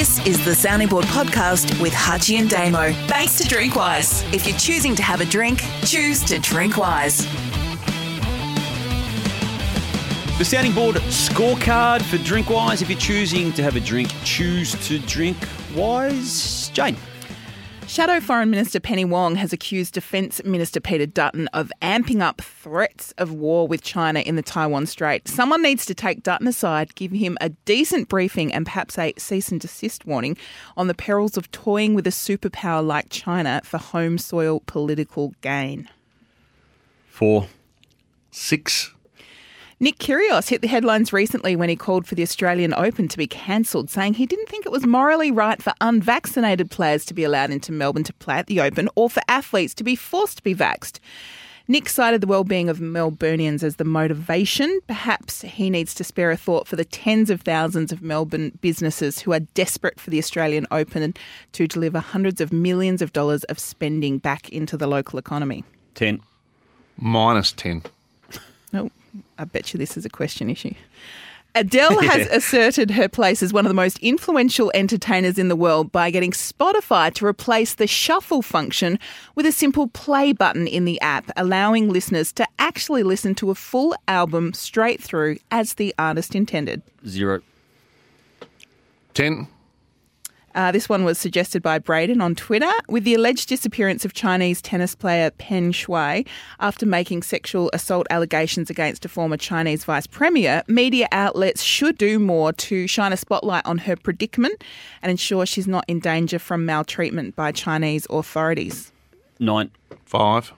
This is the Sounding Board podcast with Hutchy and Damo. Thanks to Drinkwise. If you're choosing to have a drink, choose to drink wise. The sounding board scorecard for Drinkwise. If you're choosing to have a drink, choose to drink wise. Jane. Shadow Foreign Minister Penny Wong has accused Defence Minister Peter Dutton of amping up threats of war with China in the Taiwan Strait. Someone needs to take Dutton aside, give him a decent briefing, and perhaps a cease and desist warning on the perils of toying with a superpower like China for home soil political gain. Four. Six. Nick Kyrgios hit the headlines recently when he called for the Australian Open to be cancelled, saying he didn't think it was morally right for unvaccinated players to be allowed into Melbourne to play at the Open or for athletes to be forced to be vaxed. Nick cited the well-being of Melburnians as the motivation. Perhaps he needs to spare a thought for the tens of thousands of Melbourne businesses who are desperate for the Australian Open to deliver hundreds of millions of dollars of spending back into the local economy. Ten. Minus ten. Oh, I bet you this is a question issue. Adele has asserted her place as one of the most influential entertainers in the world by getting Spotify to replace the shuffle function with a simple play button in the app, allowing listeners to actually listen to a full album straight through as the artist intended. Zero. Ten. Uh, this one was suggested by Braden on Twitter. With the alleged disappearance of Chinese tennis player Peng Shuai after making sexual assault allegations against a former Chinese vice premier, media outlets should do more to shine a spotlight on her predicament and ensure she's not in danger from maltreatment by Chinese authorities. Nine. Five.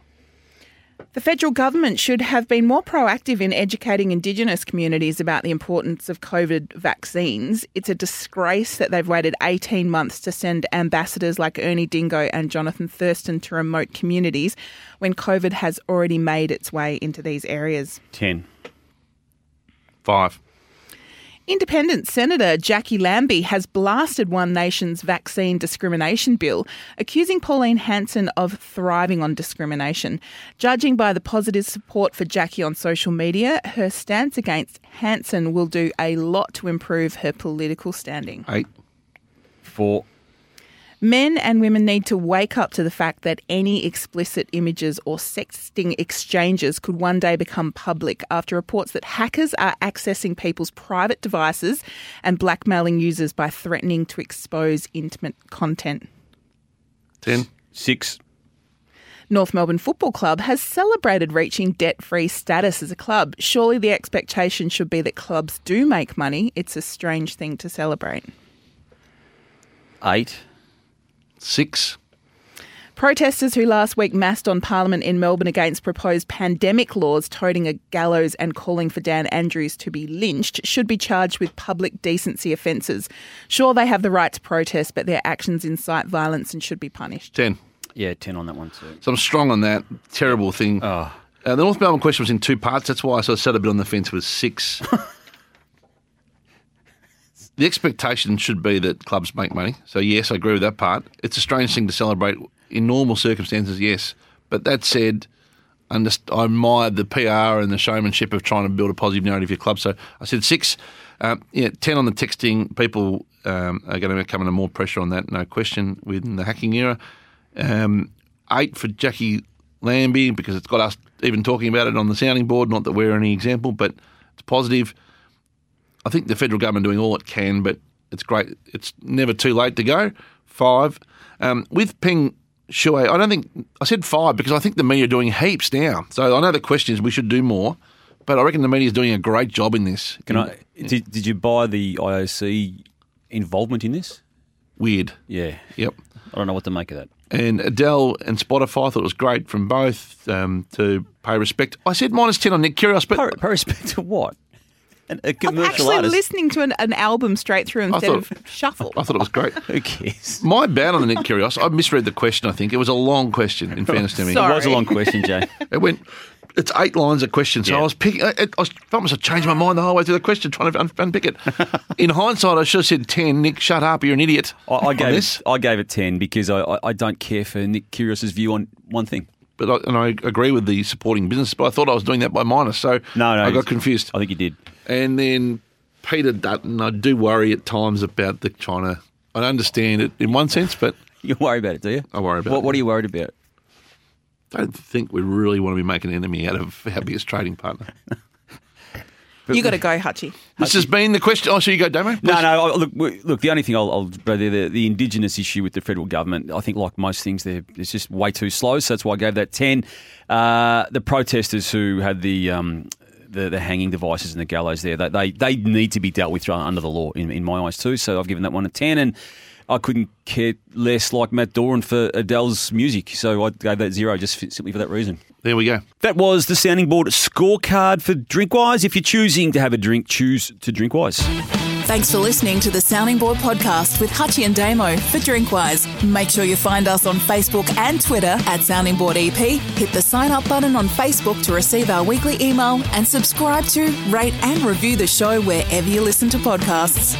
The federal government should have been more proactive in educating Indigenous communities about the importance of COVID vaccines. It's a disgrace that they've waited 18 months to send ambassadors like Ernie Dingo and Johnathan Thurston to remote communities when COVID has already made its way into these areas. Ten. Five. Independent Senator Jacqui Lambie has blasted One Nation's vaccine discrimination bill, accusing Pauline Hanson of thriving on discrimination. Judging by the positive support for Jacqui on social media, her stance against Hanson will do a lot to improve her political standing. Eight. Four. Men and women need to wake up to the fact that any explicit images or sexting exchanges could one day become public after reports that hackers are accessing people's private devices and blackmailing users by threatening to expose intimate content. Ten. Six. North Melbourne Football Club has celebrated reaching debt free status as a club. Surely the expectation should be that clubs do make money. It's a strange thing to celebrate. Eight. Six. Protesters who last week massed on Parliament in Melbourne against proposed pandemic laws toting a gallows and calling for Dan Andrews to be lynched should be charged with public decency offences. Sure, they have the right to protest, but their actions incite violence and should be punished. Ten. Yeah, ten on that one too. So I'm strong on that. Terrible thing. Oh. Uh, the North Melbourne question was in two parts. That's why I sort of sat a bit on the fence with six. the expectation should be that clubs make money. So, yes, I agree with that part. It's a strange thing to celebrate in normal circumstances, yes. But that said, I admire the PR and the showmanship of trying to build a positive narrative for your club. So I said six. Um, yeah, 10 on the texting. People um, are going to come under more pressure on that, no question, within the hacking era. Um, eight for Jacqui Lambie because it's got us even talking about it on the sounding board. Not that we're any example, but it's positive. I think the federal government doing all it can, but it's great. It's never too late to go. Five. Um, with Peng Shuai, I don't think I said five because I think the media are doing heaps now. So I know the question is we should do more, but I reckon the media is doing a great job in this. Can I? Did, did you buy the IOC involvement in this? Weird. Yeah. Yep. I don't know what to make of that. And Adele and Spotify I thought it was great from both um, to pay respect. I said minus 10 on Nick Kyrgios, but Pay, pay respect to what? An, a I'm actually artist. listening to an, an album straight through instead thought- of shuffle. I thought it was great. Who cares? My bad on the Nick Kyrgios. I misread the question, I think. It was a long question, in fairness to me. Sorry. It was a long question, Jay. It went, it's eight lines of question. So Yeah. I was picking, I, I was, I must have changed my mind the whole way through the question, trying to un- unpick it. in hindsight, I should have said 10. Nick, shut up. You're an idiot. I, I gave this. it, I gave it ten because I, I, I don't care for Nick Kyrgios's view on one thing. But I, and I agree with the supporting business, but I thought I was doing that by minus. So No, no, I got confused. I think you did. And then Peter Dutton, I do worry at times about the China I understand it in one sense, but You worry about it, do you? I worry about what, it. What are you worried about? I don't think we really want to be making an enemy out of our biggest trading partner. You got to go, Hutchy. This has been the question. Oh, so you go, Damo? No, no. Look, look. The only thing I'll, I'll but the, the, the Indigenous issue with the federal government, I think, like most things, they're it's just way too slow. So that's why I gave that ten. Uh, the protesters who had the. Um, the, the hanging devices and the gallows there, they, they they need to be dealt with under the law in, in my eyes too. So I've given that one a ten, and I couldn't care less like Matt Doran for Adele's music. So I gave that zero just f- simply for that reason. There we go. That was the sounding board scorecard for Drinkwise. If you're choosing to have a drink, choose to Drinkwise. Thanks for listening to the Sounding Board podcast with Hutchy and Damo for Drinkwise. Make sure you find us on Facebook and Twitter at Sounding Board EP. Hit the sign up button on Facebook to receive our weekly email and subscribe to, rate, and review the show wherever you listen to podcasts.